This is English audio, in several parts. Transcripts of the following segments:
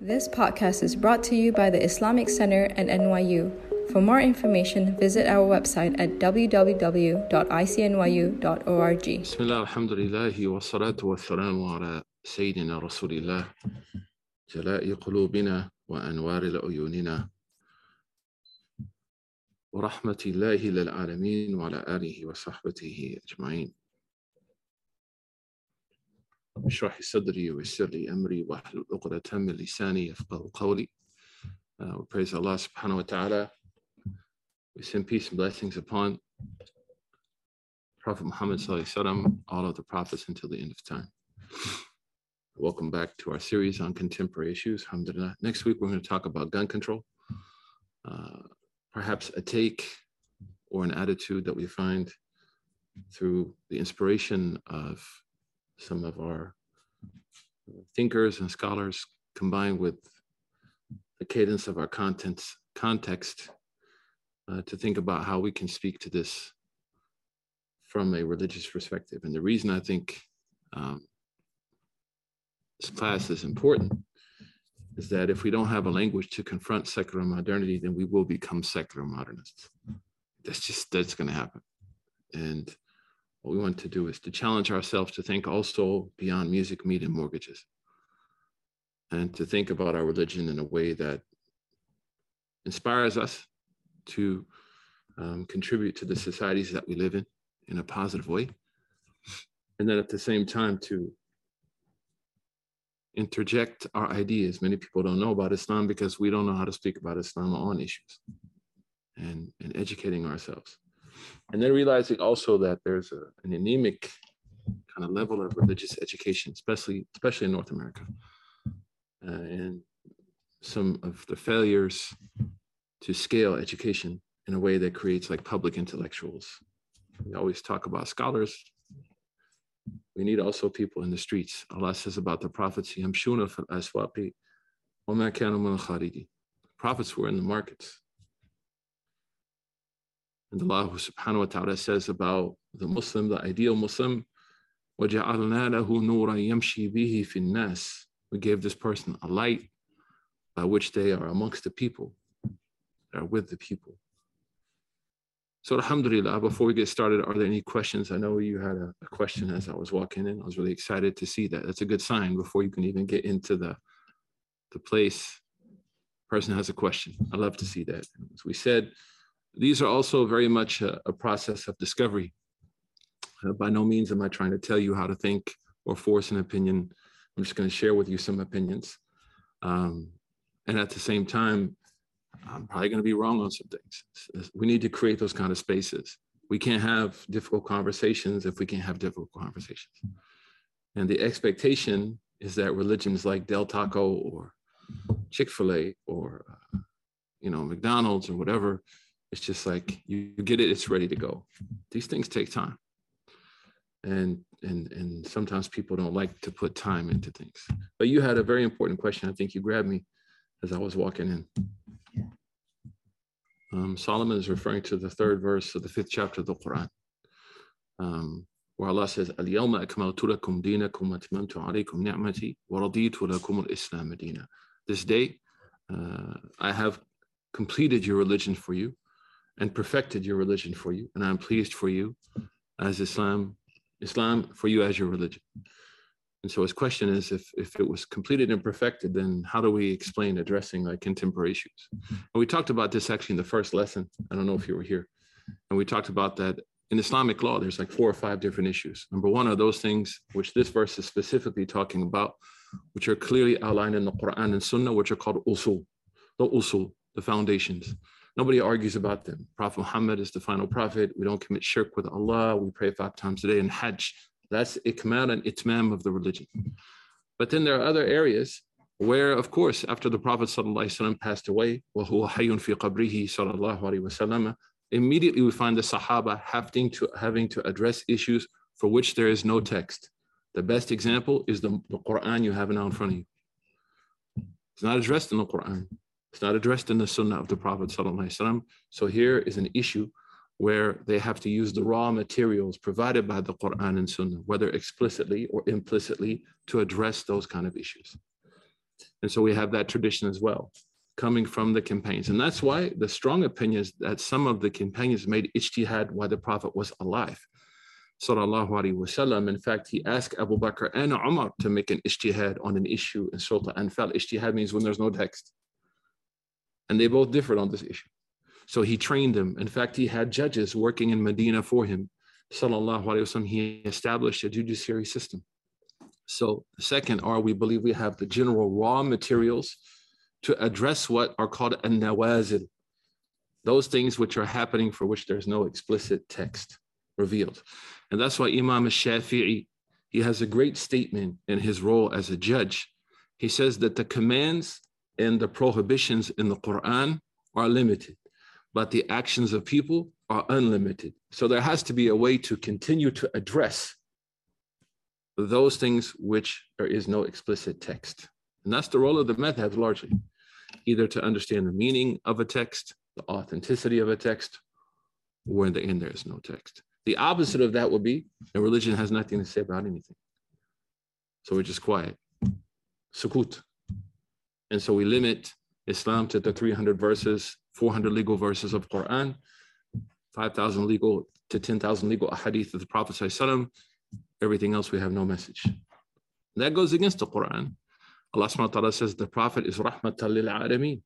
This podcast is brought to you by the Islamic Center at NYU. For more information, visit our website at www.icnyu.org. Bismillah, alhamdulillah, wa salatu wa salamu ala Sayyidina Rasulillah, jala'i qulubina wa anwari la'uyunina, wa rahmatillahi lil'alamin wa ala alihi wa sahbatihi ajma'in. صدري ويسر لي أمري واحلل عقدة من لساني يفقه قولي Uh, we praise Allah subhanahu wa ta'ala. We send peace and blessings upon Prophet Muhammad sallallahu alaihi wasallam, all of the prophets until the end of time. Welcome back to our series on contemporary issues. Alhamdulillah. Next week, we're going to talk about gun control. Uh, perhaps a take or an attitude that we find through the inspiration of some of our thinkers and scholars combined with the cadence of our contents context uh, to think about how we can speak to this from a religious perspective. And the reason I think um, this class is important is that if we don't have a language to confront secular modernity, then we will become secular modernists. That's just that's going to happen. And what we want to do is to challenge ourselves to think also beyond music, meat, and mortgages and to think about our religion in a way that inspires us to um, contribute to the societies that we live in in a positive way. And then at the same time, to interject our ideas. Many people don't know about Islam because we don't know how to speak about Islam on issues and, and educating ourselves. And then realizing also that there's a, an anemic kind of level of religious education, especially, especially in North America uh, and some of the failures to scale education in a way that creates like public intellectuals. We always talk about scholars. We need also people in the streets. Allah says about the prophets, Prophets were in the markets. And Allah subhanahu wa ta'ala says about the Muslim, the ideal Muslim, وَجَعَلْنَا لَهُ نُورًا يَمْشِي بِهِ فِي النَّاسِ we gave this person a light by which they are amongst the people, they are with the people. So, Alhamdulillah, before we get started, are there any questions? I know you had a, a, question as I was walking in. I was really excited to see that. That's a good sign before you can even get into the, the place. Person has a question. I love to see that. As we said, these are also very much a, a process of discovery. Uh, by no means am I trying to tell you how to think or force an opinion. I'm just going to share with you some opinions. Um, and at the same time, I'm probably going to be wrong on some things. We need to create those kind of spaces. We can't have difficult conversations if we can't have difficult conversations. And the expectation is that religions like Del Taco or Chick fil A or, uh, you know, McDonald's or whatever, it's just like you get it it's ready to go. These things take time. And and and sometimes people don't like to put time into things. But you had a very important question i think you grabbed me as i was walking in. Um, solomon is referring to the third verse of the fifth chapter of the quran. Um, where allah says al-yawma akmaltu lakum dinakum atmamtu alaykum ni'mati wa raditu lakum al-islam this day uh, i have completed your religion for you and perfected your religion for you and i'm pleased for you as islam Islam for you as your religion. And so his question is if, if it was completed and perfected, then how do we explain addressing like contemporary issues? And we talked about this actually in the first lesson. I don't know if you were here. And we talked about that in Islamic law, there's like four or five different issues. Number one are those things which this verse is specifically talking about, which are clearly outlined in the Quran and Sunnah, which are called usul, the usul, the foundations. Nobody argues about them. Prophet Muhammad is the final prophet. We don't commit shirk with Allah. We pray five times a day in Hajj. That's ikmal and itmam of the religion. But then there are other areas where, of course, after the Prophet passed away, immediately we find the Sahaba having to, having to address issues for which there is no text. The best example is the, the Quran you have now in front of you. It's not addressed in the Quran. It's not addressed in the Sunnah of the Prophet. So here is an issue where they have to use the raw materials provided by the Quran and Sunnah, whether explicitly or implicitly, to address those kind of issues. And so we have that tradition as well coming from the companions. And that's why the strong opinion is that some of the companions made ijtihad while the Prophet was alive. Wasallam. In fact, he asked Abu Bakr and Umar to make an ijtihad on an issue in Surah Anfal. Ijtihad means when there's no text. And they both differed on this issue. So he trained them. In fact, he had judges working in Medina for him. Sallallahu Alaihi Wasallam. He established a judiciary system. So second are we believe we have the general raw materials to address what are called an-nawazil, those things which are happening for which there's no explicit text revealed. And that's why Imam al-Shafi'i, he has a great statement in his role as a judge. He says that the commands and the prohibitions in the Quran are limited, but the actions of people are unlimited. So there has to be a way to continue to address those things which there is no explicit text. And that's the role of the madhab largely, either to understand the meaning of a text, the authenticity of a text, or in the end there is no text. The opposite of that would be a religion has nothing to say about anything. So we're just quiet. Sukut. And so we limit Islam to the 300 verses, 400 legal verses of Quran, 5,000 legal to 10,000 legal hadith of the Prophet. Everything else we have no message. That goes against the Quran. Allah subhanahu wa ta'ala says the Prophet is rahmatan lil alameen.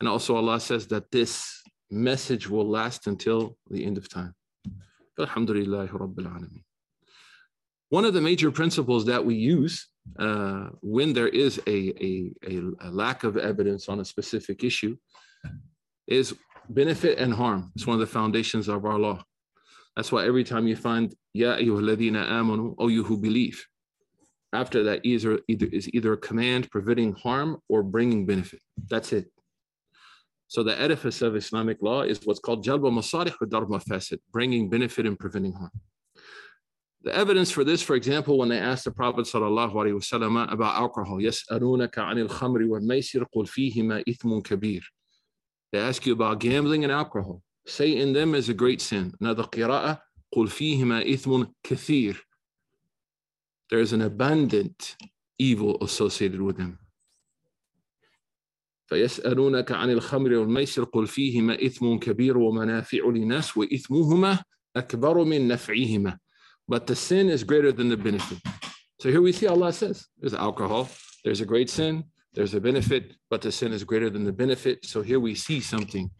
And also Allah says that this message will last until the end of time. Alhamdulillah Rabbil. One of the major principles that we use uh, when there is a, a, a, lack of evidence on a specific issue is benefit and harm. It's one of the foundations of our law. That's why every time you find Ya ayyuhalladhina amanu, O you who believe, after that either, either is either a command preventing harm or bringing benefit. That's it. So the edifice of Islamic law is what's called jalba masalih wa bringing benefit and preventing harm. The evidence for this, for example, when they asked the Prophet وسلم, about alcohol, يَسْأَلُونَكَ عَنِ الْخَمْرِ وَالْمَيْسِرِ قُلْ فِيهِمَا إِثْمٌ كَبِيرٌ They ask you about gambling and alcohol. Say in them is a great sin. Another qira'ah, قُلْ فِيهِمَا إِثْمٌ كَثِيرٌ There is an abundant evil associated with them. فيسألونك عن الخمر والميسر قل فيهما إثم كبير ومنافع للناس وإثمهما أكبر من نفعهما but the sin is greater than the benefit. So here we see Allah says there's alcohol, there's a great sin, there's a benefit, but the sin is greater than the benefit. So here we see something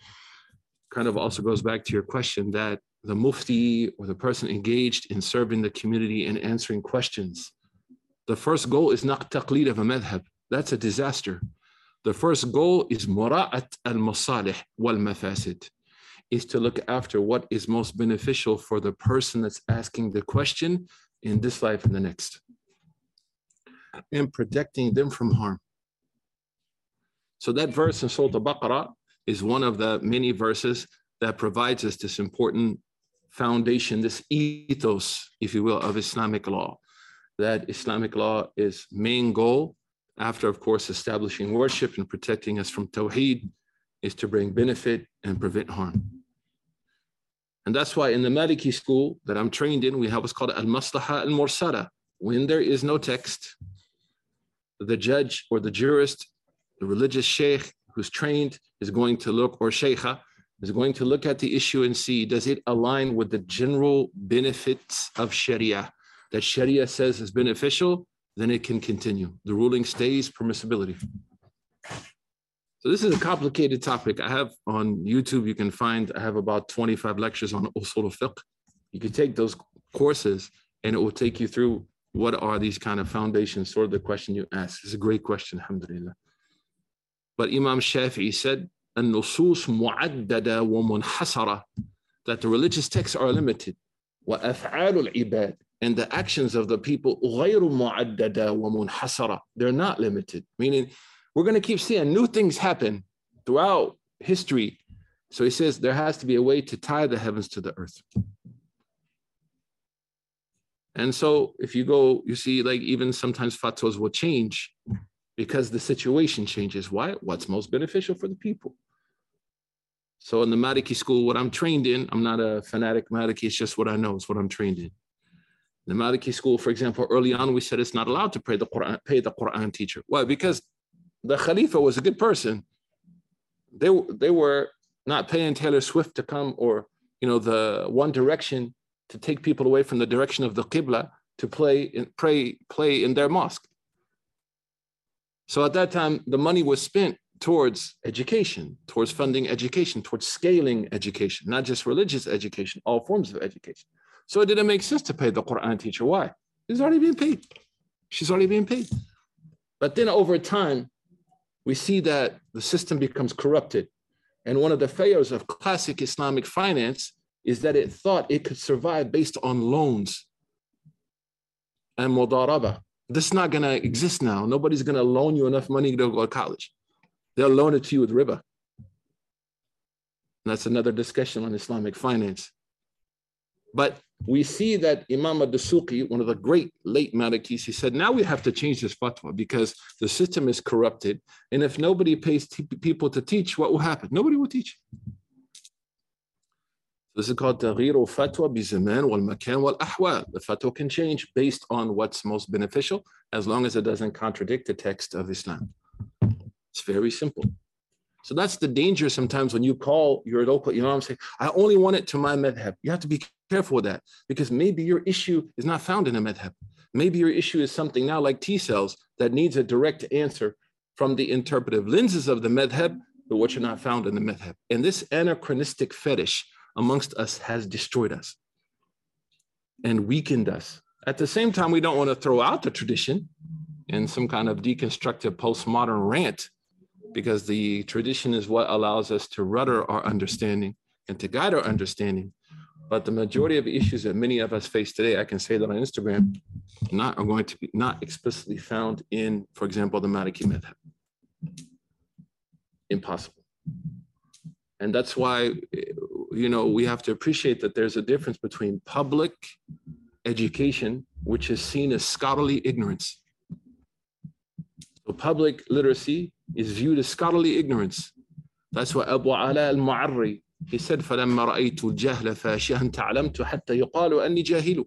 kind of also goes back to your question that the mufti or the person engaged in serving the community and answering questions, the first goal is not taqlid of a madhab. That's a disaster. The first goal is mura'at al-masalih wal-mafasid is to look after what is most beneficial for the person that's asking the question in this life and the next, and protecting them from harm. So that verse in Surah Al-Baqarah is one of the many verses that provides us this important foundation, this ethos, if you will, of Islamic law. That Islamic law is main goal, after of course establishing worship and protecting us from tawheed, is to bring benefit and prevent harm. And that's why in the Maliki school that I'm trained in, we have what's called al-maslaha al-mursala. When there is no text, the judge or the jurist, the religious sheikh who's trained is going to look, or sheikha, is going to look at the issue and see, does it align with the general benefits of Sharia? That Sharia says is beneficial, then it can continue. The ruling stays permissibility. So this is a complicated topic. I have on YouTube, you can find, I have about 25 lectures on usul al-fiqh. You can take those courses and it will take you through what are these kind of foundations, sort of the question you asked. It's a great question, alhamdulillah. But Imam Shafi'i said, النصوص معددة ومنحصرة that the religious texts are limited وأفعال العباد and the actions of the people غير معددة ومنحصرة they're not limited meaning we're going to keep seeing new things happen throughout history. So he says there has to be a way to tie the heavens to the earth. And so if you go, you see, like even sometimes fatwas will change because the situation changes. Why? What's most beneficial for the people? So in the Maliki school, what I'm trained in, I'm not a fanatic Maliki, it's just what I know, it's what I'm trained in. In the Maliki school, for example, early on we said it's not allowed to pay the Quran, pay the Quran teacher. Why? Because the Khalifa was a good person. They, they were not paying Taylor Swift to come or, you know, the One Direction to take people away from the direction of the Qibla to play and pray, play in their mosque. So at that time, the money was spent towards education, towards funding education, towards scaling education, not just religious education, all forms of education. So it didn't make sense to pay the Quran teacher. Why? She's already being paid. She's already being paid. But then over time, we see that the system becomes corrupted. And one of the failures of classic Islamic finance is that it thought it could survive based on loans and mudaraba. This is not going to exist now. Nobody's going to loan you enough money to go to college. They'll loan it to you with riba. And that's another discussion on Islamic finance. But we see that Imam ad-Dasuqi, one of the great late Malikis, he said, now we have to change this fatwa because the system is corrupted. And if nobody pays t- people to teach, what will happen? Nobody will teach. This is called تغيير fatwa بالزمان والمكان والأحوال. The fatwa can change based on what's most beneficial as long as it doesn't contradict the text of Islam. It's very simple. So that's the danger sometimes when you call your local imam say, I only want it to my madhab. You have to be careful with that because maybe your issue is not found in a madhab. Maybe your issue is something now like T cells that needs a direct answer from the interpretive lenses of the madhab, but which are not found in the madhab. And this anachronistic fetish amongst us has destroyed us and weakened us. At the same time, we don't want to throw out the tradition in some kind of deconstructive postmodern rant because the tradition is what allows us to rudder our understanding and to guide our understanding. But the majority of issues that many of us face today, I can say that on Instagram, not are going to be not explicitly found in, for example, the Maliki method. Impossible. And that's why, you know, we have to appreciate that there's a difference between public education, which is seen as scholarly ignorance. So public literacy is viewed as scholarly ignorance. That's what Abu Ala al-Ma'arri, he said, فَلَمَّا رَأَيْتُ الْجَهْلَ فَاشِيَهًا تَعْلَمْتُ حَتَّى يُقَالُ أَنِّي جَاهِلُ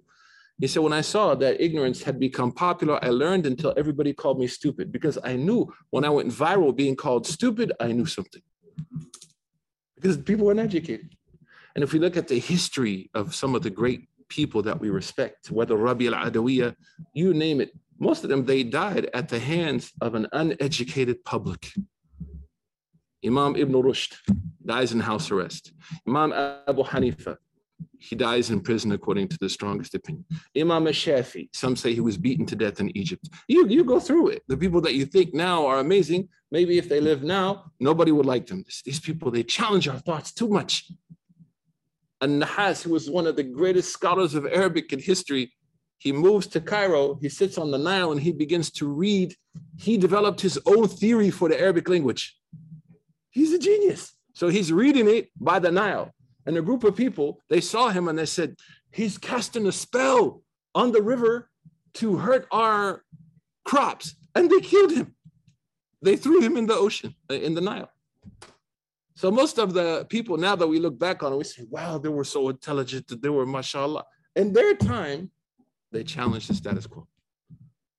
He said, when I saw that ignorance had become popular, I learned until everybody called me stupid because I knew when I went viral being called stupid, I knew something. Because people weren't educated. And if we look at the history of some of the great people that we respect, whether Rabi al-Adawiyya, you name it, most of them, they died at the hands of an uneducated public. Imam Ibn Rushd dies in house arrest. Imam Abu Hanifa, he dies in prison according to the strongest opinion. Imam Shafi, some say he was beaten to death in Egypt. You, you go through it. The people that you think now are amazing, maybe if they live now, nobody would like them. These people, they challenge our thoughts too much. And Nahas, who was one of the greatest scholars of Arabic in history, he moves to Cairo, he sits on the Nile and he begins to read. He developed his own theory for the Arabic language. He's a genius. So he's reading it by the Nile. And a group of people, they saw him and they said, He's casting a spell on the river to hurt our crops. And they killed him. They threw him in the ocean, uh, in the Nile. So most of the people, now that we look back on it, we say, wow, they were so intelligent, that they were mashallah. In their time, they challenged the status quo.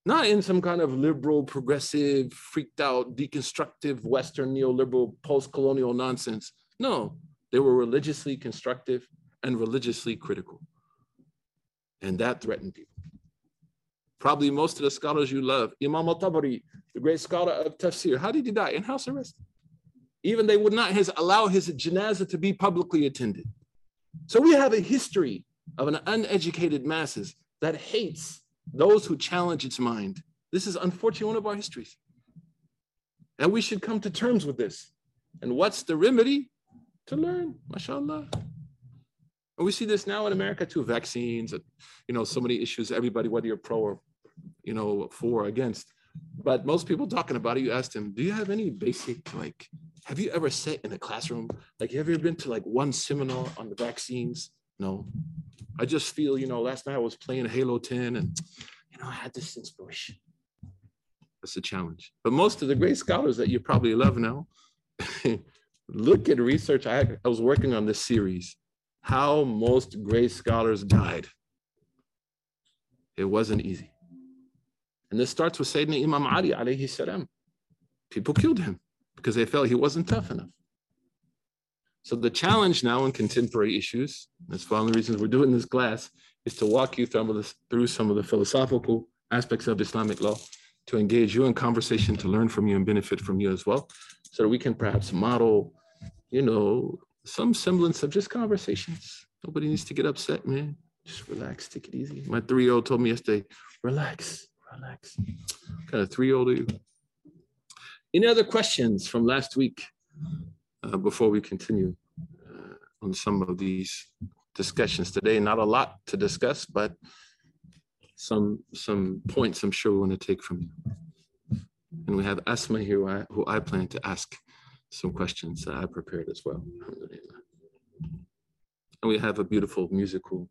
Not in some kind of liberal, progressive, freaked out, deconstructive, Western neoliberal, post colonial nonsense. No, they were religiously constructive and religiously critical. And that threatened people. Probably most of the scholars you love, Imam al Tabari, the great scholar of tafsir, how did he die? In house arrest. Even they would not his, allow his janazah to be publicly attended. So we have a history of an uneducated masses that hates those who challenge its mind. This is unfortunately one of our histories. And we should come to terms with this. And what's the remedy? To learn, mashallah. And we see this now in America too, vaccines, you know, so many issues, everybody, whether you're pro or, you know, for or against. But most people talking about it, you ask them, do you have any basic, like, have you ever sat in a classroom? Like, have you ever been to like one seminar on the vaccines? No. I just feel, you know, last night I was playing Halo 10 and, you know, I had this inspiration. That's a challenge. But most of the great scholars that you probably love now, look at research. I, I was working on this series, how most great scholars died. It wasn't easy. And this starts with Sayyidina Imam Ali alayhi salam. people killed him because they felt he wasn't tough enough. So the challenge now in contemporary issues, that's one of the reasons we're doing this class, is to walk you through, some of the philosophical aspects of Islamic law, to engage you in conversation, to learn from you and benefit from you as well, so that we can perhaps model, you know, some semblance of just conversations. Nobody needs to get upset, man. Just relax, take it easy. My three-year-old told me yesterday, relax, relax. What kind of three-year-old are you? Any other questions from last week uh, before we continue uh, on some of these discussions today? Not a lot to discuss, but some some points I'm sure we want to take from you. And we have Asma here, who I, who I plan to ask some questions that I prepared as well. And we have a beautiful musical.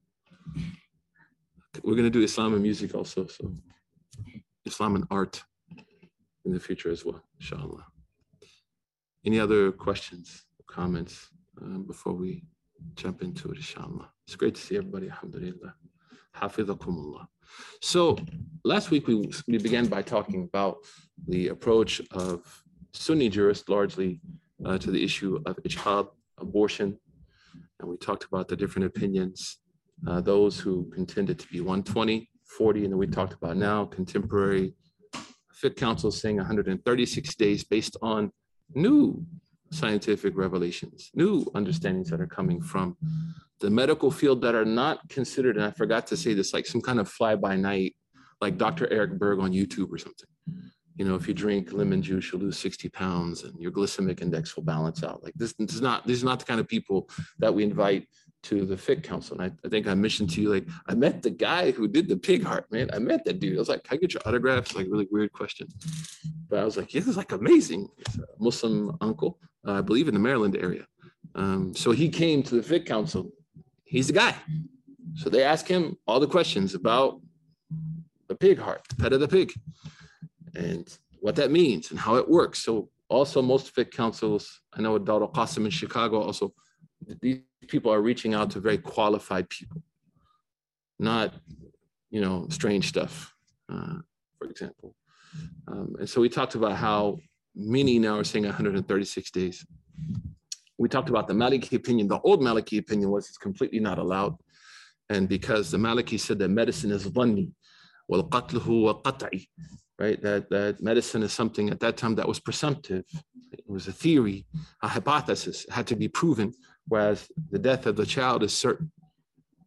We're going to do Islam and music also, so Islam and art in the future as well, inshallah. Any other questions, comments um, before we jump into it, inshallah? It's great to see everybody, alhamdulillah. Hafidhakumullah. So last week we, we began by talking about the approach of Sunni jurists largely uh, to the issue of ijtihad, abortion, and we talked about the different opinions, uh, those who contended to be 120, 40, and then we talked about now contemporary Fiqh Council saying 136 days based on new scientific revelations, new understandings that are coming from the medical field that are not considered, and I forgot to say this, like some kind of fly by night, like Dr. Eric Berg on YouTube or something. You know, if you drink lemon juice, you'll lose 60 pounds and your glycemic index will balance out. Like this, this is not, these are not the kind of people that we invite to the Fiqh Council. And I, I think I mentioned to you, like, I met the guy who did the pig heart, man. I met that dude. I was like, can I get your autograph? It's like a really weird question. But I was like, yeah, this is like amazing. Muslim uncle, uh, I believe in the Maryland area. Um, so he came to the Fiqh Council. He's the guy. So they asked him all the questions about the pig heart, the pet of the pig, and what that means and how it works. So also most Fiqh councils, I know Dar Qasim in Chicago also, these people are reaching out to very qualified people, not, you know, strange stuff, uh, for example. Um, and so we talked about how many now are saying 136 days. We talked about the Maliki opinion. The old Maliki opinion was it's completely not allowed. And because the Maliki said that medicine is dhanni, wal qatluhu qat'i, right? That, that medicine is something at that time that was presumptive. It was a theory, a hypothesis, it had to be proven whereas the death of the child is certain.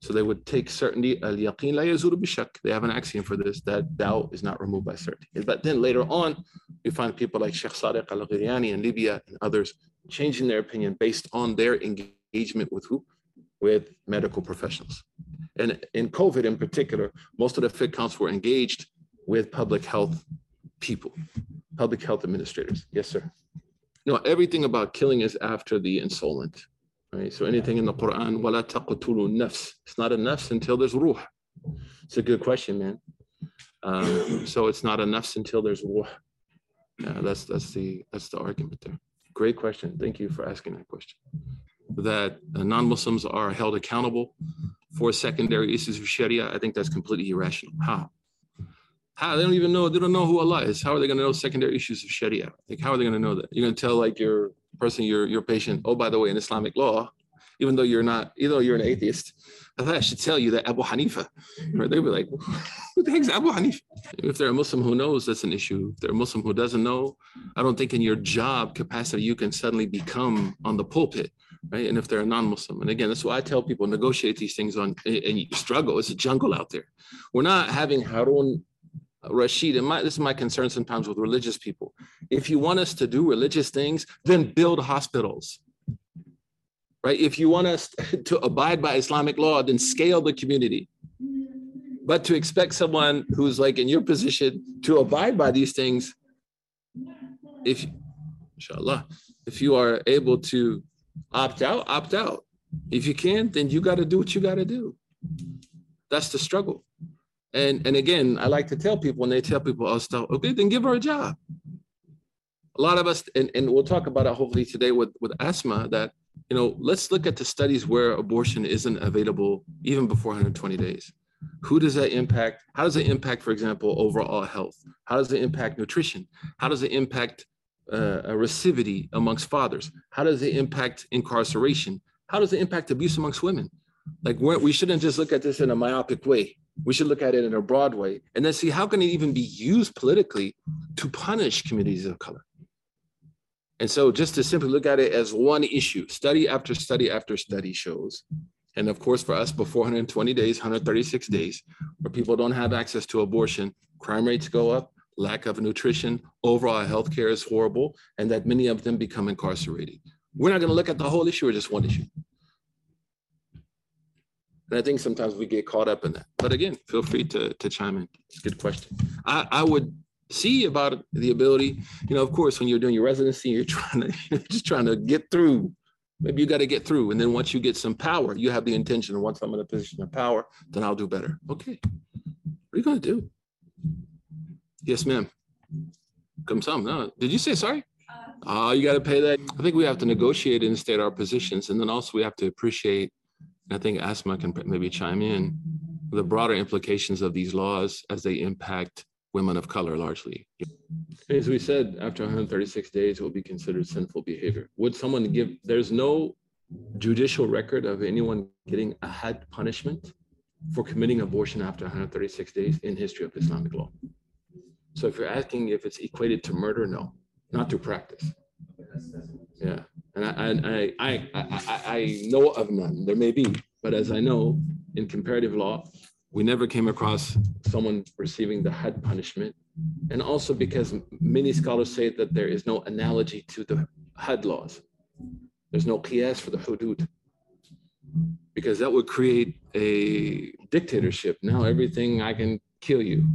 So they would take certainty. al-yaqeen la yazuru bishak. They have an axiom for this that doubt is not removed by certainty. But then later on, we find people like Sheikh Sadiq al Ghiriani in Libya and others changing their opinion based on their engagement with who? With medical professionals. And in COVID in particular, most of the Fiqh councils were engaged with public health people, public health administrators. Yes, sir. No, everything about killing is after the ensoulment. Right? So anything in the Quran, wala taqtulu nafs. It's not a nafs until there's ruh. It's a good question, man. Um, so it's not a nafs until there's ruh. Yeah, that's that's the that's the argument there. Great question. Thank you for asking that question. That uh, non-Muslims are held accountable for secondary issues of Sharia. I think that's completely irrational. How? How they don't even know they don't know who Allah is. How are they going to know secondary issues of Sharia? Like how are they going to know that? You're going to tell like your person, your your patient, oh by the way, in Islamic law, even though you're not, even though you're an atheist, I thought I should tell you that Abu Hanifa. Right? They'd be like, who the heck's Abu Hanifa? If they're a Muslim who knows, that's an issue. If they're a Muslim who doesn't know, I don't think in your job capacity you can suddenly become on the pulpit right? And if they're a non-Muslim, and again, that's why I tell people negotiate these things on, and you struggle. It's a jungle out there. We're not having Harun Uh, Rashid, and my, this is my concern sometimes with religious people. If you want us to do religious things, then build hospitals. Right? If you want us to abide by Islamic law, then scale the community. But to expect someone who's like in your position to abide by these things, if inshallah, if you are able to opt out, opt out. If you can't, then you got to do what you got to do. That's the struggle. And and again, I like to tell people when they tell people, oh, stuff, okay, then give her a job. A lot of us, and, and we'll talk about it hopefully today with, with Asma, that you know, let's look at the studies where abortion isn't available even before 120 days. Who does that impact? How does it impact, for example, overall health? How does it impact nutrition? How does it impact uh, a recidivity amongst fathers? How does it impact incarceration? How does it impact abuse amongst women? Like we shouldn't just look at this in a myopic way. We should look at it in a broad way and then see how can it even be used politically to punish communities of color. And so just to simply look at it as one issue, study after study after study shows. And of course, for us, before 120 days, 136 days, where people don't have access to abortion, crime rates go up, lack of nutrition, overall healthcare is horrible, and that many of them become incarcerated. We're not going to look at the whole issue or just one issue. And I think sometimes we get caught up in that. But again, feel free to, to chime in. It's a good question. I, I would see about the ability, you know, of course, when you're doing your residency, you're trying to, you're just trying to get through. Maybe you got to get through. And then once you get some power, you have the intention, once I'm in a position of power, then I'll do better. Okay. What are you going to do? Yes, ma'am. Come some. No. Did you say sorry? Oh, uh, you got to pay that. I think we have to negotiate and state our positions. And then also we have to appreciate I think Asma can maybe chime in the broader implications of these laws as they impact women of color largely. As we said, after 136 days, it will be considered sinful behavior. Would someone give, there's no judicial record of anyone getting a had punishment for committing abortion after 136 days in history of Islamic law. So if you're asking if it's equated to murder, no, not to practice. Yeah, and I, I, I, I, I know of none. There may be, but as I know, in comparative law, we never came across someone receiving the had punishment. And also because many scholars say that there is no analogy to the had laws. There's no qiyas for the hudud. Because that would create a dictatorship. Now everything I can kill you,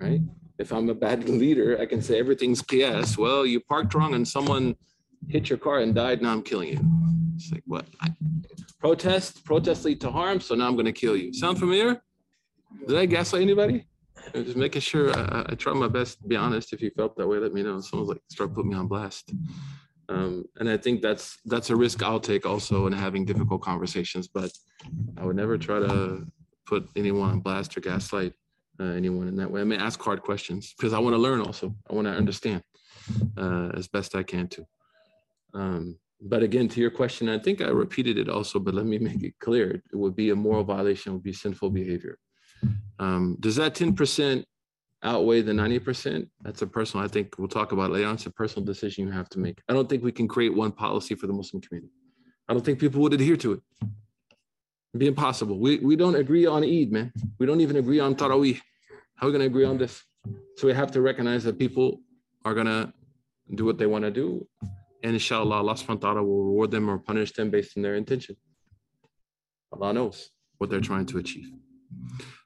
right? If I'm a bad leader, I can say everything's qiyas. Well, you parked wrong and someone hit your car and died, now I'm killing you. It's like, what? I, protest, protest lead to harm, so now I'm going to kill you. Sound familiar? Did I gaslight anybody? I'm just making sure I, I, try my best to be honest. If you felt that way, let me know. Someone's like, start putting me on blast. Um, and I think that's that's a risk I'll take also in having difficult conversations. But I would never try to put anyone on blast or gaslight uh, anyone in that way. I may ask hard questions because I want to learn also. I want to understand uh, as best I can too. Um, but again, to your question, I think I repeated it also, but let me make it clear. It would be a moral violation, would be sinful behavior. Um, does that 10% outweigh the 90%? That's a personal, I think we'll talk about later on. It's a personal decision you have to make. I don't think we can create one policy for the Muslim community. I don't think people would adhere to it. It'd be impossible. We, we don't agree on Eid, man. We don't even agree on Taraweeh. How are we going to agree on this? So we have to recognize that people are going to do what they want to do and inshallah, Allah subhanahu wa ta'ala will reward them or punish them based on their intention. Allah knows what they're trying to achieve.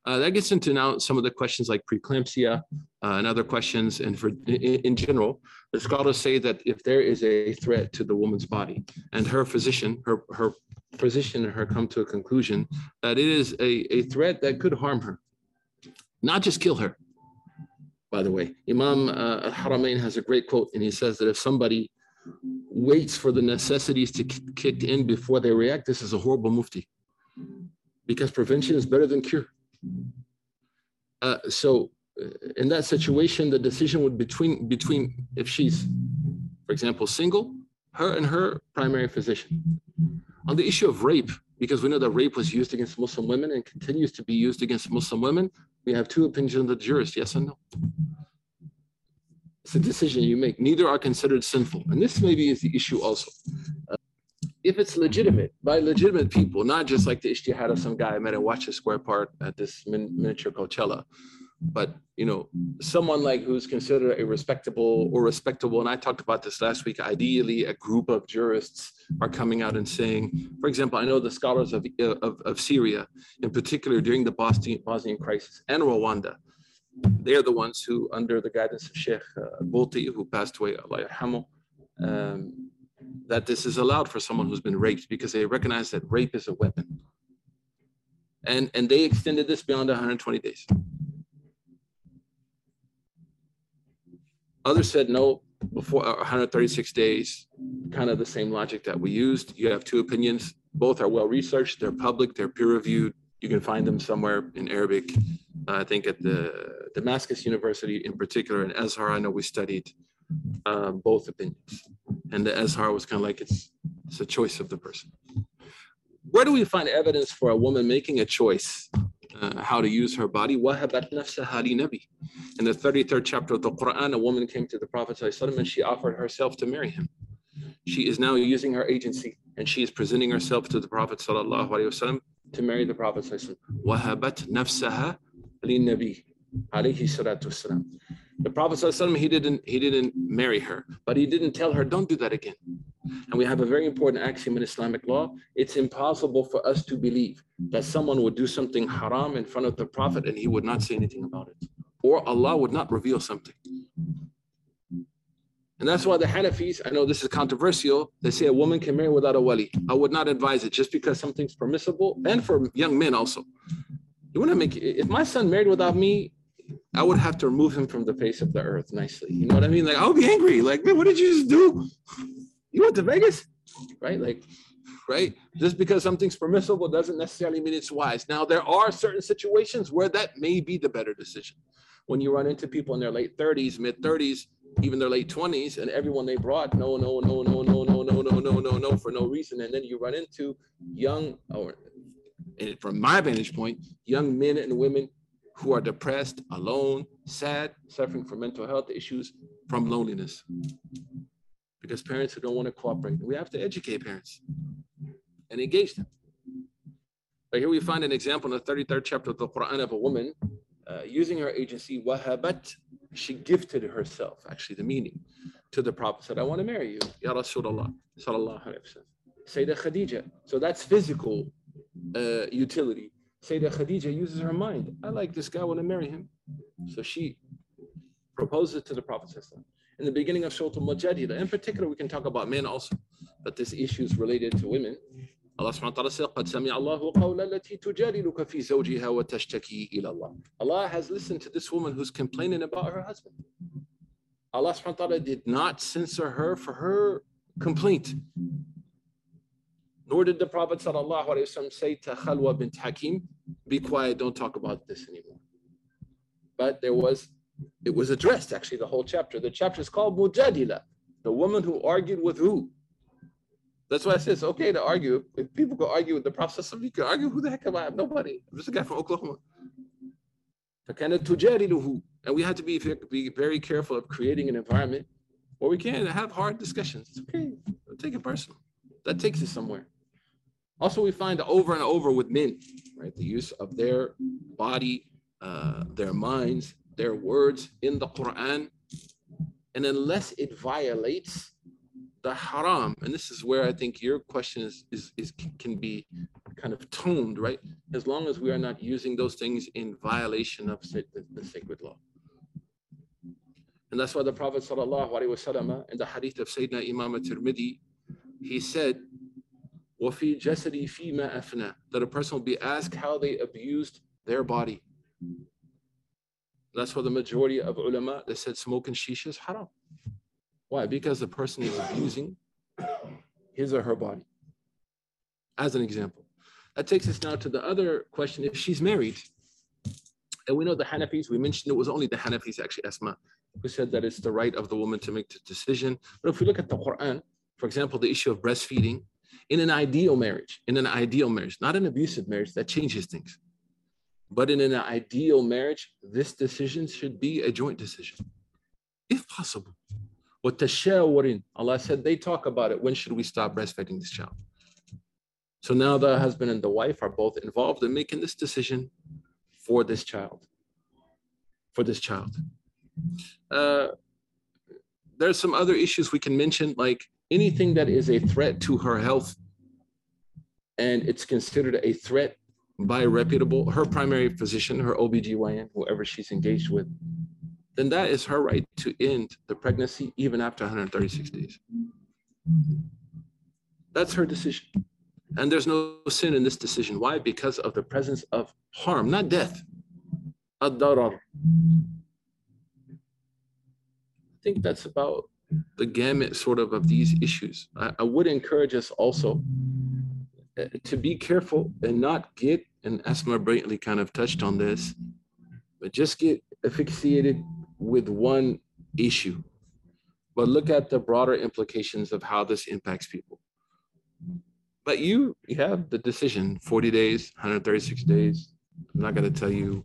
Uh, that gets into now some of the questions like preeclampsia uh, and other questions. And for in, in, general, the scholars say that if there is a threat to the woman's body and her physician, her, her physician and her come to a conclusion that it is a, a threat that could harm her, not just kill her. By the way, Imam uh, al-Haramain has a great quote and he says that if somebody waits for the necessities to kick in before they react, this is a horrible mufti because prevention is better than cure. Uh, so uh, in that situation, the decision would between between if she's, for example, single, her and her primary physician. On the issue of rape, because we know that rape was used against Muslim women and continues to be used against Muslim women, we have two opinions of the jurist, yes and no. It's a decision you make. Neither are considered sinful. And this maybe is the issue also. Uh, if it's legitimate, by legitimate people, not just like the ijtihad of some guy I met at Washington Square Park at this min- miniature Coachella, but you know, someone like who's considered a respectable or respectable, and I talked about this last week, ideally a group of jurists are coming out and saying, for example, I know the scholars of, of, of Syria, in particular during the Bosnian, Bosnian crisis and Rwanda, they're the ones who, under the guidance of Sheikh uh, who passed away, Allah yarhamu, um, that this is allowed for someone who's been raped because they recognize that rape is a weapon. And, and they extended this beyond 120 days. Others said no, before 136 days, kind of the same logic that we used. You have two opinions. Both are well researched, they're public, they're peer reviewed. You can find them somewhere in Arabic. Uh, I think at the Damascus University in particular, and Azhar, I know we studied uh, both opinions. And the Azhar was kind of like it's it's a choice of the person. Where do we find evidence for a woman making a choice uh, how to use her body? In the 33rd chapter of the Quran, a woman came to the Prophet and she offered herself to marry him. She is now using her agency and she is presenting herself to the Prophet to marry the Prophet. وَهَبَتْ نَفْسَهَا لِلنَّبِي alayhi salatu wasalam. The Prophet ﷺ, he didn't he didn't marry her, but he didn't tell her, don't do that again. And we have a very important axiom in Islamic law. It's impossible for us to believe that someone would do something haram in front of the Prophet and he would not say anything about it. Or Allah would not reveal something. And that's why the Hanafis, I know this is controversial, they say a woman can marry without a wali. I would not advise it just because something's permissible and for young men also. You want to make if my son married without me, I would have to remove him from the face of the earth nicely. You know what I mean? Like I would be angry. Like, man, what did you just do? You went to Vegas, right? Like, right? Just because something's permissible doesn't necessarily mean it's wise. Now, there are certain situations where that may be the better decision. When you run into people in their late 30s, mid 30s, even their late 20s, and everyone they brought, no, no, no, no, no, no, no, no, no, no, no, for no reason. And then you run into young, or from my vantage point, young men and women who are depressed, alone, sad, suffering from mental health issues from loneliness. Because parents who don't want to cooperate. We have to educate parents and engage them. But here we find an example in the 33rd chapter of the Quran of a woman uh, using her agency, wahabat, she gifted herself, actually the meaning, to the Prophet, said, I want to marry you, Ya Rasulullah, sallallahu alayhi wa Sayyidah Khadija. So that's physical uh, utility. Sayyidah Khadija uses her mind. I like this guy, I want to marry him. So she proposes it to the Prophet. In the beginning of Surah Al-Mujadila, in particular, we can talk about men also, but this issue is related to women. Allah subhanahu wa said, قَدْ سَمِعَ اللَّهُ قَوْلَ الَّتِي تُجَادِلُكَ فِي زَوْجِهَا وَتَشْتَكِي إِلَى اللَّهِ Allah has listened to this woman who's complaining about her husband. Allah subhanahu did not censor her for her complaint. Nor did the Prophet sallallahu alayhi wasallam say to Khawla bint Hakim, be quiet, don't talk about this anymore. But there was, it was addressed actually the whole chapter. The chapter is called Mujadila, the woman who argued with who? That's why I said it's okay to argue. If people go argue with the Prophet, you can argue. Who the heck am I? Nobody. I'm just a guy from Oklahoma. And we have to be, be very careful of creating an environment where we can have hard discussions. It's okay. Don't take it personal. That takes us somewhere. Also, we find over and over with men, right, the use of their body, uh, their minds, their words in the Quran. And unless it violates the haram, and this is where I think your question is, is, is can be kind of toned, right? As long as we are not using those things in violation of the, the sacred law. And that's why the Prophet wasallam in the hadith of Sayyidina Imam at-Tirmidhi, he said, وَفِي جَسَدِي فِيمَا أَفْنَى That a person will be asked how they abused their body. That's why the majority of ulama, they said smoking shisha is haram. Why? Because the person is abusing his or her body. As an example. That takes us now to the other question. If she's married, and we know the Hanafis, we mentioned it was only the Hanafis, actually, Asma, who said that it's the right of the woman to make the decision. But if we look at the Quran, for example, the issue of breastfeeding, in an ideal marriage, in an ideal marriage, not an abusive marriage, that changes things. But in an ideal marriage, this decision should be a joint decision, if possible. Tashawurin, Allah said they talk about it. When should we stop breastfeeding this child? So now the husband and the wife are both involved in making this decision for this child. For this child. Uh, there's some other issues we can mention, like anything that is a threat to her health and it's considered a threat by reputable, her primary physician, her OBGYN, whoever she's engaged with, then that is her right to end the pregnancy even after 136 days. That's her decision. And there's no sin in this decision. Why? Because of the presence of harm, not death. Ad-darar. I think that's about the gamut sort of of these issues. I, I would encourage us also uh, to be careful and not get, and Asma brilliantly kind of touched on this, but just get asphyxiated with one issue. but look at the broader implications of how this impacts people. But you, you have the decision 40 days, 136 days. I'm not going to tell you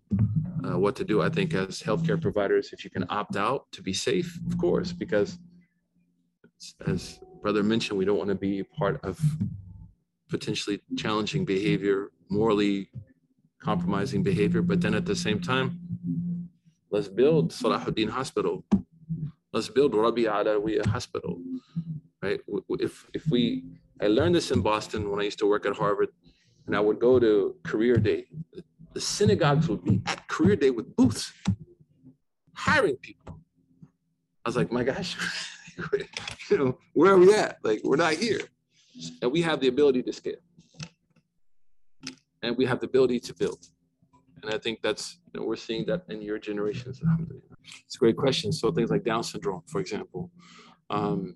uh, what to do. I think as healthcare providers, if you can opt out to be safe, of course, because as brother mentioned, we don't want to be part of potentially challenging behavior, morally compromising behavior. But then at the same time, let's build Salahuddin Hospital. Let's build Rabi Alawiya Hospital, right? If if we, I learned this in Boston when I used to work at Harvard, and I would go to career day. The synagogues would be at career day with booths, hiring people. I was like, my gosh, you know, where are we at? Like, we're not here. And we have the ability to scale. And we have the ability to build. And I think that's, you know, we're seeing that in your generations. It's a great question. So things like Down syndrome, for example. Um,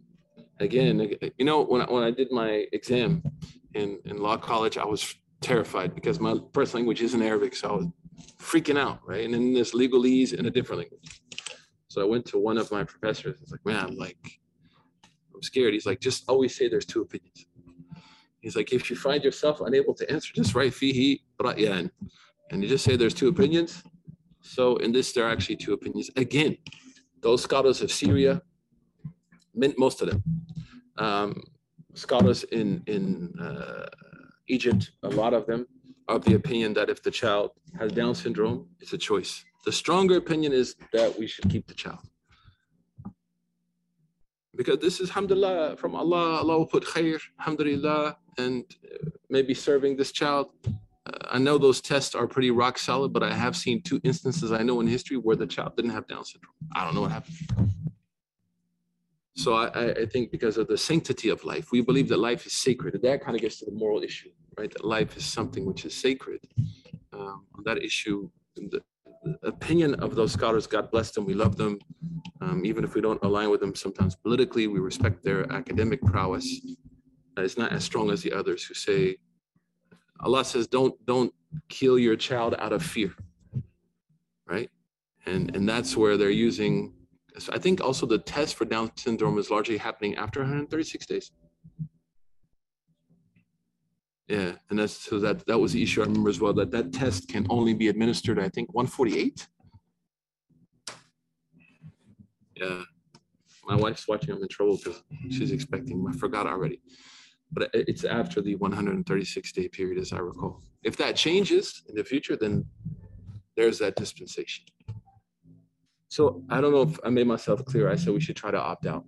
again, you know, when I, when I did my exam in, in law college, I was terrified because my first language isn't Arabic. So I was freaking out, right? And then there's legalese in a different language. So I went to one of my professors. It's like, man, like, I'm scared. He's like, just always say there's two opinions. He's like, if you find yourself unable to answer, just write fihi ra'yan. And you just say there's two opinions. So in this, there are actually two opinions. Again, those scholars of Syria, most of them, um, scholars in, in uh, Egypt, a lot of them, are of the opinion that if the child has Down syndrome, it's a choice. The stronger opinion is that we should keep the child. Because this is, alhamdulillah, from Allah, Allah will put khair, alhamdulillah, and maybe serving this child. I know those tests are pretty rock solid, but I have seen two instances I know in history where the child didn't have Down syndrome. I don't know what happened. So I, I think because of the sanctity of life, we believe that life is sacred. And that kind of gets to the moral issue, right? That life is something which is sacred. Um, on that issue, the, opinion of those scholars, God bless them, we love them. Um, even if we don't align with them sometimes politically, we respect their academic prowess. It's not as strong as the others who say, Allah says, don't, don't kill your child out of fear, right? And, and that's where they're using, I think also the test for Down syndrome is largely happening after 136 days. Yeah, and that's so that that was the issue I remember as well. That that test can only be administered, I think, 148. Yeah, my wife's watching. I'm in trouble because she's expecting. I forgot already, but it's after the 136 day period, as I recall. If that changes in the future, then there's that dispensation. So I don't know if I made myself clear. I said we should try to opt out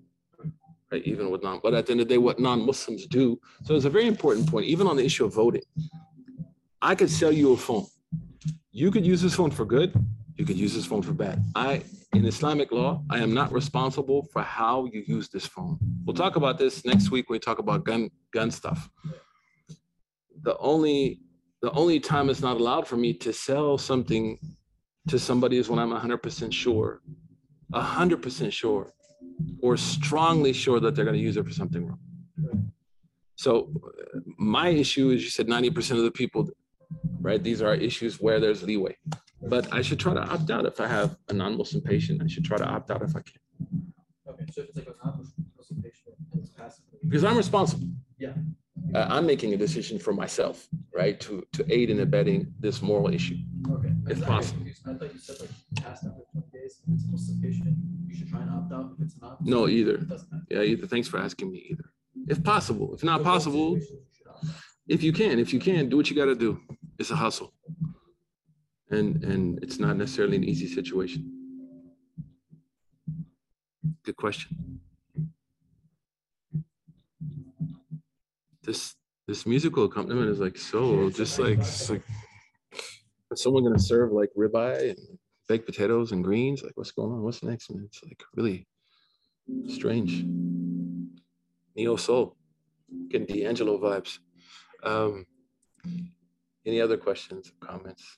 right? Even with non, but at the end of the day, what non-Muslims do. So it's a very important point, even on the issue of voting. I could sell you a phone. You could use this phone for good. You could use this phone for bad. I, in Islamic law, I am not responsible for how you use this phone. We'll talk about this next week when we talk about gun gun stuff. The only the only time it's not allowed for me to sell something to somebody is when I'm 100% sure, 100% sure or strongly sure that they're going to use it for something wrong. So uh, my issue is you said 90% of the people, right? These are issues where there's leeway. But I should try to opt out if I have a non-Muslim patient. I should try to opt out if I can. Okay, so if it's like a non-Muslim patient, it's passive. Because I'm responsible. Yeah. Uh, I'm making a decision for myself, right, to to aid in abetting this moral issue. Okay. If possible. I thought you said like past after 20 days, if it's a Muslim patient, you should try and opt out. If it's not. No, either. It. Yeah, either. Thanks for asking me. Either, if possible. If not possible, you should opt out. if you can, if you can, do what you got to do. It's a hustle, and and it's not necessarily an easy situation. Good question. This this musical accompaniment is like so just like it's like is someone gonna serve like ribeye and baked potatoes and greens? Like what's going on? What's next, man? It's like really strange. Neo soul, getting D'Angelo vibes. Um, any other questions or comments?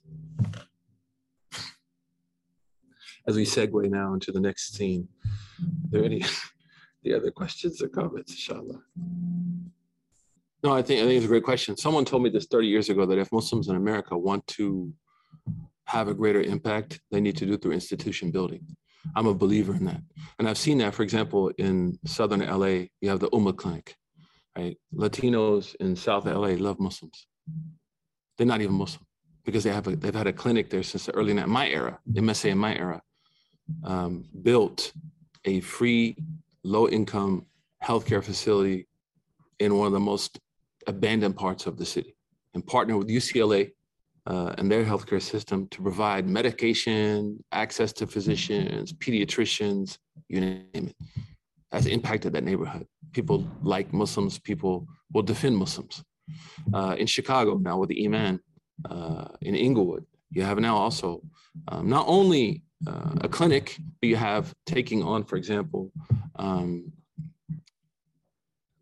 As we segue now into the next scene, are there any the other questions or comments, inshallah? No, I think I think it's a great question. Someone told me this 30 years ago that if Muslims in America want to have a greater impact, they need to do through institution building. I'm a believer in that. And I've seen that, for example, in Southern LA, you have the UMMA Clinic, right? Latinos in South LA love Muslims. They're not even Muslim because they have a, they've had a clinic there since the early night. My era, MSA in my era, um, built a free, low income healthcare facility in one of the most abandoned parts of the city and partnered with UCLA uh, and their healthcare system to provide medication, access to physicians, pediatricians, you name it. Has impacted that neighborhood. People like Muslims, people will defend Muslims. Uh, in Chicago now with the IMAN, uh, in Englewood, you have now also um, not only uh, a clinic, but you have taking on, for example, um,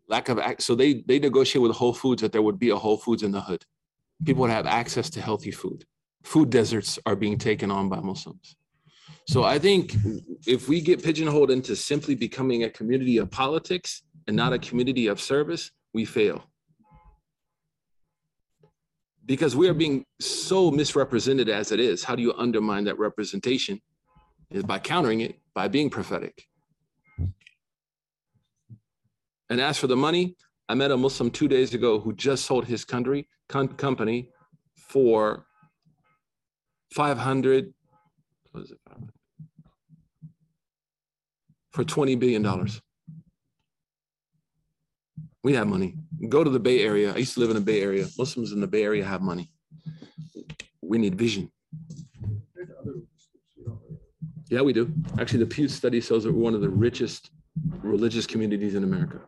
lack of. So they they negotiate with Whole Foods that there would be a Whole Foods in the hood. People would have access to healthy food. Food deserts are being taken on by Muslims. So I think if we get pigeonholed into simply becoming a community of politics and not a community of service, we fail. Because we are being so misrepresented as it is. How do you undermine that representation? Is by countering it by being prophetic. And as for the money, I met a Muslim two days ago who just sold his country com- company for 500, what is it? For $20 billion. We have money. Go to the Bay Area. I used to live in the Bay Area. Muslims in the Bay Area have money. We need vision. Yeah, we do. Actually, the Pew study shows that we're one of the richest religious communities in America.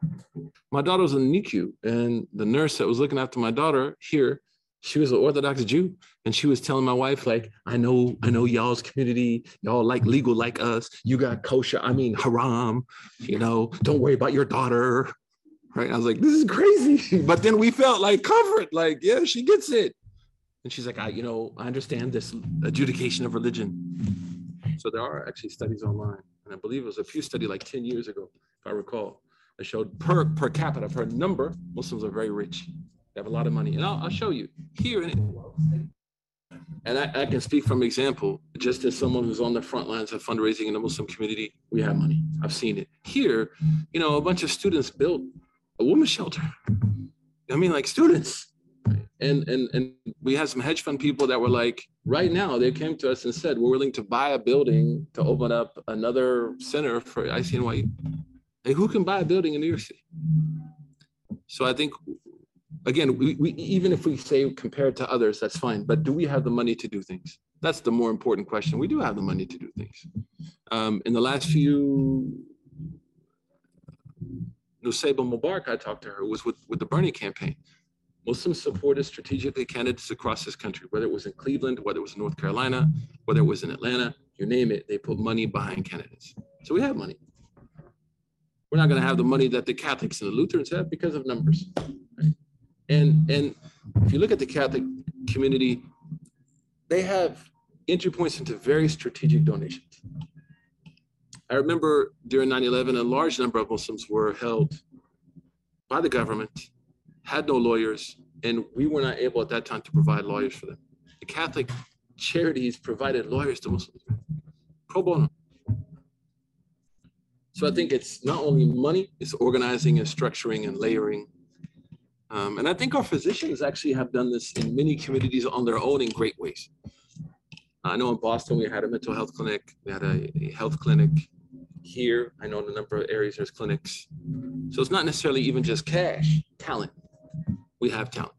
My daughter was in NICU, and the nurse that was looking after my daughter here, she was an Orthodox Jew, and she was telling my wife, like, I know, I know y'all's community, y'all like legal like us. You got kosher, I mean haram. You know, don't worry about your daughter. Right? I was like, this is crazy. But then we felt like comfort, like, yeah, she gets it. And she's like, I, you know, I understand this adjudication of religion. So there are actually studies online and I believe it was a Pew study like 10 years ago, if I recall, that showed per, per capita, per number, Muslims are very rich. They have a lot of money. And I'll, I'll show you here. In, and I, I, can speak from example, just as someone who's on the front lines of fundraising in the Muslim community, we have money. I've seen it. Here, you know, a bunch of students built a women's shelter. I mean, like students. And, and, and we had some hedge fund people that were like, right now, they came to us and said, we're willing to buy a building to open up another center for ICNY. Like, who can buy a building in New York City? So I think, again, we, we, even if we say compared to others, that's fine. But do we have the money to do things? That's the more important question. We do have the money to do things. Um, in the last few, Nusayba Mubarak, I talked to her, was with, with the Bernie campaign. Muslims supported strategically candidates across this country, whether it was in Cleveland, whether it was in North Carolina, whether it was in Atlanta, you name it, they put money behind candidates. So we have money. We're not going to have the money that the Catholics and the Lutherans have because of numbers. Right? And, and if you look at the Catholic community, they have entry points into very strategic donations. I remember during 9 11, a large number of Muslims were held by the government had no lawyers, and we were not able at that time to provide lawyers for them. The Catholic charities provided lawyers to Muslims, pro bono. So I think it's not only money, it's organizing and structuring and layering. Um, and I think our physicians actually have done this in many communities on their own in great ways. I know in Boston, we had a mental health clinic, we had a, a health clinic here. I know in a number of areas there's clinics. So it's not necessarily even just cash, talent we have talent.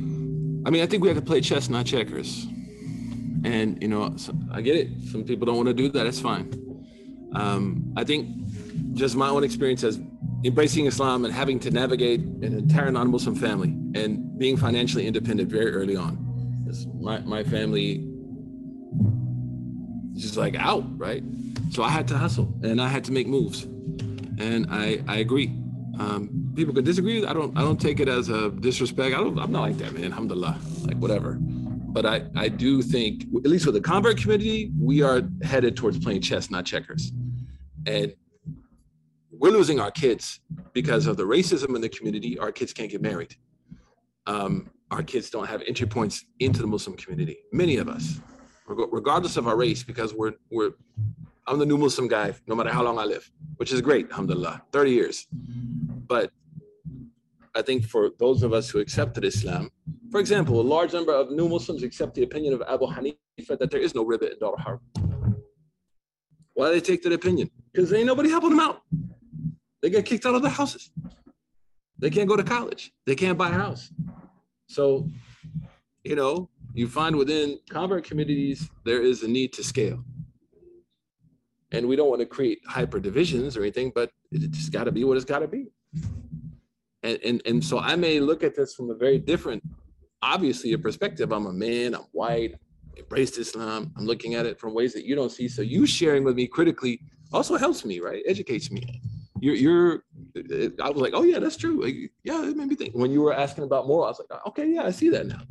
I mean, I think we have to play chess, not checkers. And, you know, I get it. Some people don't want to do that. That's fine. Um, I think just my own experience as embracing Islam and having to navigate an entire non Muslim family and being financially independent very early on. My, my family just like out, right? So I had to hustle and I had to make moves. And I, I agree. Um, people could disagree. I don't. I don't take it as a disrespect. I don't. I'm not like that, man. Alhamdulillah. Like whatever. But I, I do think, at least with the convert community, we are headed towards playing chess, not checkers. And we're losing our kids because of the racism in the community. Our kids can't get married. Um, our kids don't have entry points into the Muslim community. Many of us, regardless of our race, because we're we're I'm the new Muslim guy, no matter how long I live, which is great, alhamdulillah, 30 years. But I think for those of us who accepted Islam, for example, a large number of new Muslims accept the opinion of Abu Hanifa that there is no riba in Dar Harb. Why do they take that opinion? Because ain't nobody helping them out. They get kicked out of their houses. They can't go to college. They can't buy a house. So, you know, you find within convert communities, there is a need to scale. And we don't want to create hyper divisions or anything, but it just got to be what it's got to be. And, and, and so I may look at this from a very different, obviously, a perspective. I'm a man, I'm white, embraced Islam. I'm looking at it from ways that you don't see. So you sharing with me critically also helps me, right? Educates me. You're, you're uh, I was like, oh yeah, that's true. Like, yeah, it made me think. When you were asking about more, I was like, okay, yeah, I see that now.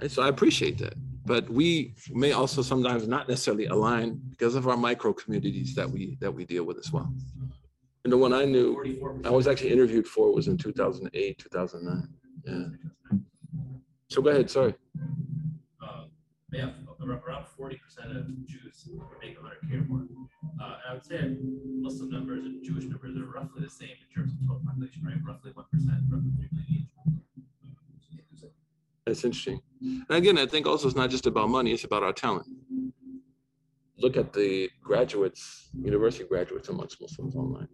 Right? So I appreciate that. But we may also sometimes not necessarily align because of our micro communities that we that we deal with as well. And the one I knew, I was actually interviewed for was in 2008, 2009. Yeah. So go ahead. Sorry. yeah, around forty percent of Jews make hundred K or more. Uh, I would say Muslim numbers and Jewish numbers are roughly the same in terms of total population, right? Roughly one percent, roughly three million each. That's interesting. And again, I think also it's not just about money, it's about our talent. Look at the graduates, university graduates amongst Muslims online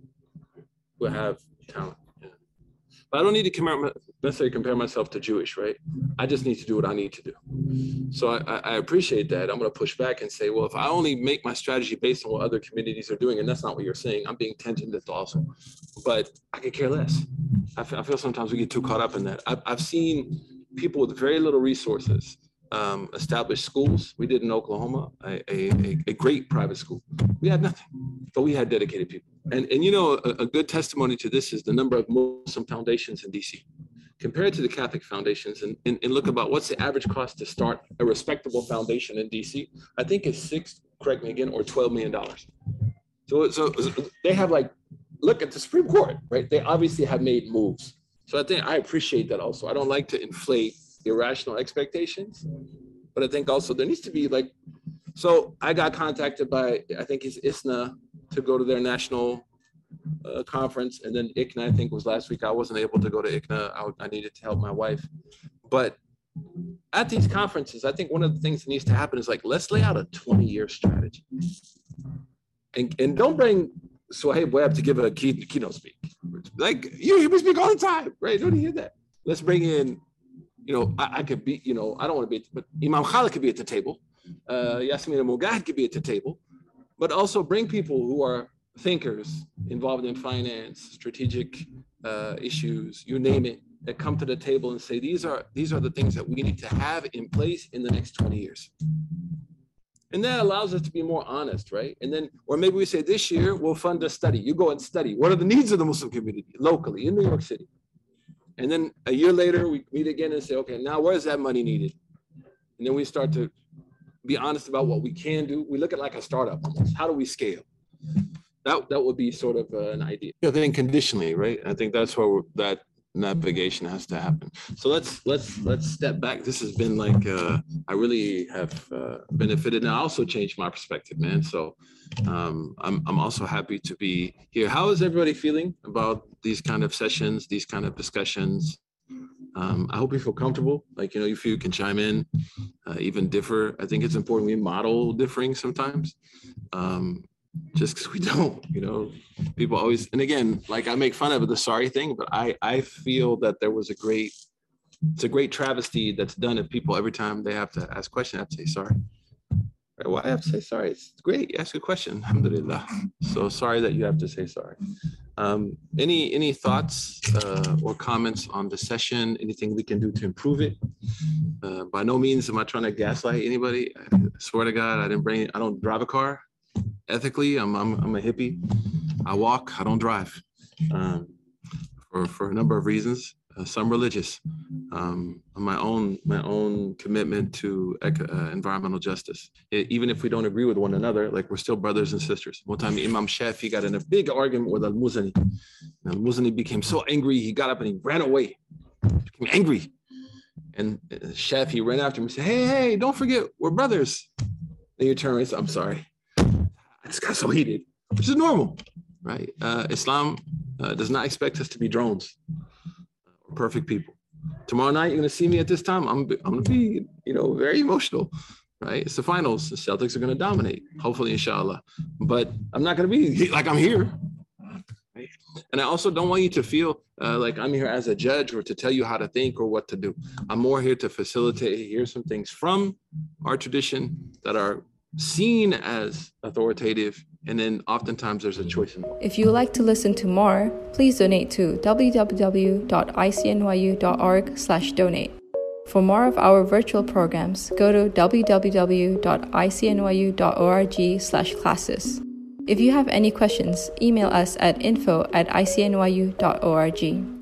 who have talent. But I don't need to compare, necessarily compare myself to Jewish, right? I just need to do what I need to do. So I, I- I appreciate that. I'm going to push back and say, well, if I only make my strategy based on what other communities are doing, and that's not what you're saying, I'm being tangent That's also. But I could care less. I feel, feel sometimes we get too caught up in that. I've, I've seen people with very little resources um, establish schools. We did in Oklahoma, a, a, a- a great private school. We had nothing, but we had dedicated people. And, and you know, a, a good testimony to this is the number of Muslim foundations in DC compared to the Catholic foundations and, and, and look about what's the average cost to start a respectable foundation in DC. I think it's six, correct me again, or $12 million. So, so so they have like, look at the Supreme Court, right? They obviously have made moves. So I think I appreciate that also. I don't like to inflate irrational expectations, but I think also there needs to be like, so I got contacted by, I think it's ISNA to go to their national uh, conference, and then ICNA, I think was last week. I wasn't able to go to ICNA. I, I needed to help my wife. But at these conferences, I think one of the things that needs to happen is like, let's lay out a 20-year strategy. And, and don't bring Suhaib Webb to give a key, keynote speak. Like you hear me speak all the time, right? Don't you hear that? Let's bring in, you know, I, I could be, you know, I don't want to be, but Imam Khalid could be at the table. Uh, Yasmin Mogahed could be at the table, but also bring people who are thinkers involved in finance, strategic uh, issues, you name it, that come to the table and say these are these are the things that we need to have in place in the next 20 years. And that allows us to be more honest, right? And then, or maybe we say this year we'll fund a study. You go and study. What are the needs of the Muslim community locally in New York City? And then a year later, we meet again and say, okay, now where is that money needed? And then we start to be honest about what we can do. We look at like a startup almost. How do we scale? That that would be sort of uh, an idea. I think conditionally, right? I think that's where that navigation has to happen. So let's let's let's step back. This has been like uh, I really have uh, benefited, and I also changed my perspective, man. So um, I'm I'm also happy to be here. How is everybody feeling about these kind of sessions, these kind of discussions? Um, I hope you feel comfortable. Like you know, if you can chime in, uh, even differ. I think it's important we model differing sometimes. Um, just because we don't, you know, people always, and again, like I make fun of the sorry thing, but I, I feel that there was a great, it's a great travesty that's done if people every time they have to ask question, have to say sorry. Why I have to say sorry? It's great. You ask a question. Alhamdulillah. So sorry that you have to say sorry. Um, any any thoughts uh, or comments on the session? Anything we can do to improve it? Uh, by no means am I trying to gaslight anybody. I swear to God, I didn't bring. I don't drive a car ethically, I'm, I'm, I'm a hippie. I walk, I don't drive um, for, for a number of reasons. Uh, some religious, um, my own my own commitment to uh, environmental justice. E- even if we don't agree with one another, like we're still brothers and sisters. One time, Imam Shafi got in a big argument with Al Muzani. Al Muzani became so angry, he got up and he ran away. Became angry, and uh, Shafi ran after him and said, "Hey, hey, don't forget, we're brothers." Then you turn around I'm sorry. I just got so heated, which is normal, right? Uh, Islam uh, does not expect us to be drones or perfect people. Tomorrow night, you're going to see me at this time. I'm, I'm going to be, you know, very emotional, right? It's the finals. The Celtics are going to dominate, hopefully, inshallah. But I'm not going to be like I'm here. And I also don't want you to feel uh, like I'm here as a judge or to tell you how to think or what to do. I'm more here to facilitate. Here's some things from our tradition that are seen as authoritative and then oftentimes there's a mm-hmm. choice in If you would like to listen to more, please donate to www.icnyu.org/donate. For more of our virtual programs, go to www.icnyu.org/classes. If you have any questions, email us at info at icnyu.org.